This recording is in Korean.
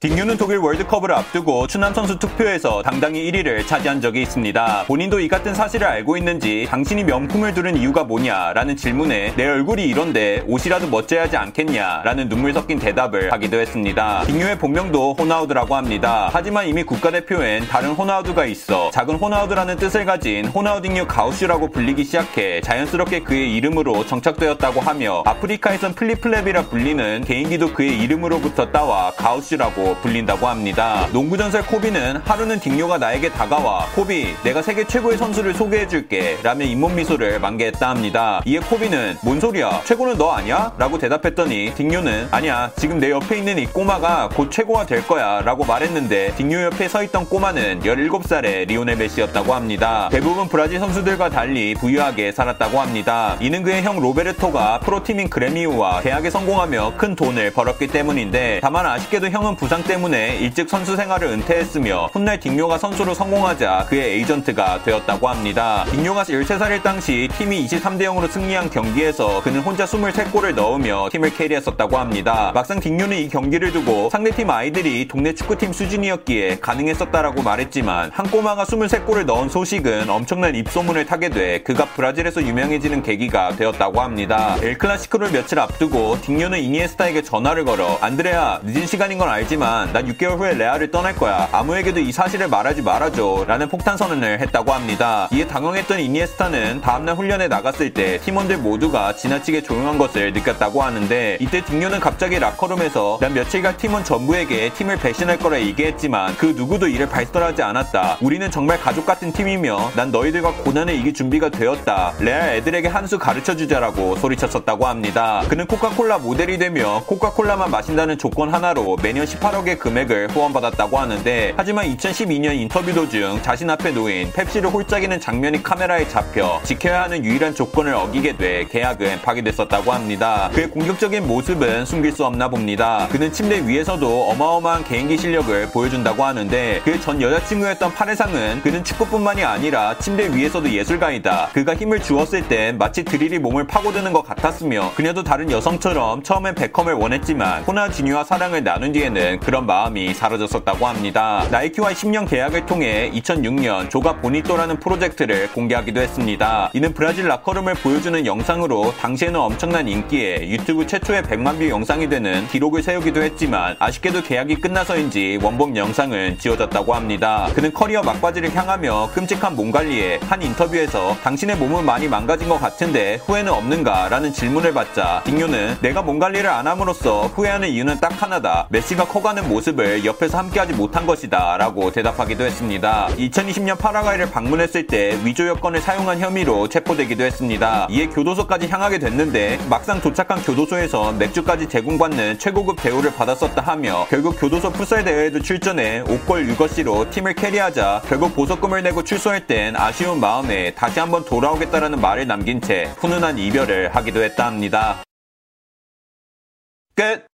딩유는 독일 월드컵을 앞두고 추남 선수 투표에서 당당히 1위를 차지한 적이 있습니다. 본인도 이 같은 사실을 알고 있는지 당신이 명품을 두른 이유가 뭐냐 라는 질문에 내 얼굴이 이런데 옷이라도 멋져야 하지 않겠냐 라는 눈물 섞인 대답을 하기도 했습니다. 딩유의 본명도 호나우드라고 합니다. 하지만 이미 국가대표엔 다른 호나우드가 있어 작은 호나우드라는 뜻을 가진 호나우딩유 가우슈라고 불리기 시작해 자연스럽게 그의 이름으로 정착되었다고 하며 아프리카에선 flip flap이라 불리는 개인기도 그의 이름으로부터 따와 가우슈라고 불린다고 합니다. 농구 전설 코비는 하루는 딩요가 나에게 다가와 코비 내가 세계 최고의 선수를 소개해줄게 라며 잇몸 미소를 만개했다 합니다. 이에 코비는 뭔 소리야 최고는 너 아니야? 라고 대답했더니 딩요는 아니야 지금 내 옆에 있는 이 꼬마가 곧 최고가 될 거야 라고 말했는데 딩요 옆에 서 있던 꼬마는 17살의 리오넬 메시였다고 합니다. 대부분 브라질 선수들과 달리 부유하게 살았다고 합니다. 이는 그의 형 로베르토가 프로팀인 그레미우와 계약에 성공하며 큰 돈을 벌었기 때문인데 다만 아쉽게도 형은 부상 부상 때문에 일찍 선수 생활을 은퇴했으며 훗날 딩요가 선수로 성공하자 그의 에이전트가 되었다고 합니다. 딩요가 13살일 당시 팀이 23대 0으로 승리한 경기에서 그는 혼자 23골을 넣으며 팀을 carry했었다고 합니다. 막상 딩요는 이 경기를 두고 상대팀 아이들이 동네 축구팀 수준이었기에 가능했었다라고 말했지만 한 꼬마가 23골을 넣은 소식은 엄청난 입소문을 타게 돼 그가 브라질에서 유명해지는 계기가 되었다고 합니다. 엘클라시코를 며칠 앞두고 딩요는 이니에스타에게 전화를 걸어 안드레아 늦은 시간인 건 알지만 하지만 난 6개월 후에 레알을 떠날 거야. 아무에게도 이 사실을 말하지 말아줘. 라는 폭탄 선언을 했다고 합니다. 이에 당황했던 이니에스타는 다음날 훈련에 나갔을 때 팀원들 모두가 지나치게 조용한 것을 느꼈다고 하는데 이때 딩요는 갑자기 라커룸에서 난 며칠간 팀원 전부에게 팀을 배신할 거라 얘기했지만 그 누구도 이를 발설하지 않았다. 우리는 정말 가족 같은 팀이며 난 너희들과 고난을 이길 준비가 되었다. 레알 애들에게 한 수 가르쳐 주자라고 소리쳤었다고 합니다. 그는 코카콜라 모델이 되며 코카콜라만 마신다는 조건 하나로 매년 18억 8억의 금액을 후원받았다고 하는데 하지만 2012년 인터뷰 도중 자신 앞에 놓인 펩시를 홀짝이는 장면이 카메라에 잡혀 지켜야 하는 유일한 조건을 어기게 돼 계약은 파기됐었다고 합니다. 그의 공격적인 모습은 숨길 수 없나 봅니다. 그는 침대 위에서도 어마어마한 개인기 실력을 보여준다고 하는데 그의 전 여자친구였던 파레상은 그는 축구뿐만이 아니라 침대 위에서도 예술가이다. 그가 힘을 주었을 땐 마치 드릴이 몸을 파고드는 것 같았으며 그녀도 다른 여성처럼 처음엔 베컴을 원했지만 호나우딩요와 사랑을 나눈 뒤에는 그런 마음이 사라졌었다고 합니다. 나이키와의 10년 계약을 통해 2006년 Joga Bonito라는 프로젝트를 공개하기도 했습니다. 이는 브라질 라커룸을 보여주는 영상으로 당시에는 엄청난 인기에 유튜브 최초의 100만 뷰 영상이 되는 기록을 세우기도 했지만 아쉽게도 계약이 끝나서인지 원본 영상은 지워졌다고 합니다. 그는 커리어 막바지를 향하며 끔찍한 몸 관리에 한 인터뷰에서 당신의 몸은 많이 망가진 것 같은데 후회는 없는가? 라는 질문을 받자 딩요는 내가 몸 관리를 안 함으로써 후회하는 이유는 딱 하나다. 메시가 커가 는 하는 모습을 옆에서 함께하지 못한 것이다 라고 대답하기도 했습니다. 2020년 파라과이를 방문했을 때 위조 여권을 사용한 혐의로 체포되기도 했습니다. 이에 교도소까지 향하게 됐는데 막상 도착한 교도소에서 맥주까지 제공받는 최고급 대우를 받았었다 하며 결국 교도소 풋살 대회에도 출전해 5골 6어시로 팀을 캐리하자 결국 보석금을 내고 출소할 땐 아쉬운 마음에 다시 한번 돌아오겠다라는 말을 남긴 채 훈훈한 이별을 하기도 했다 합니다. 끝!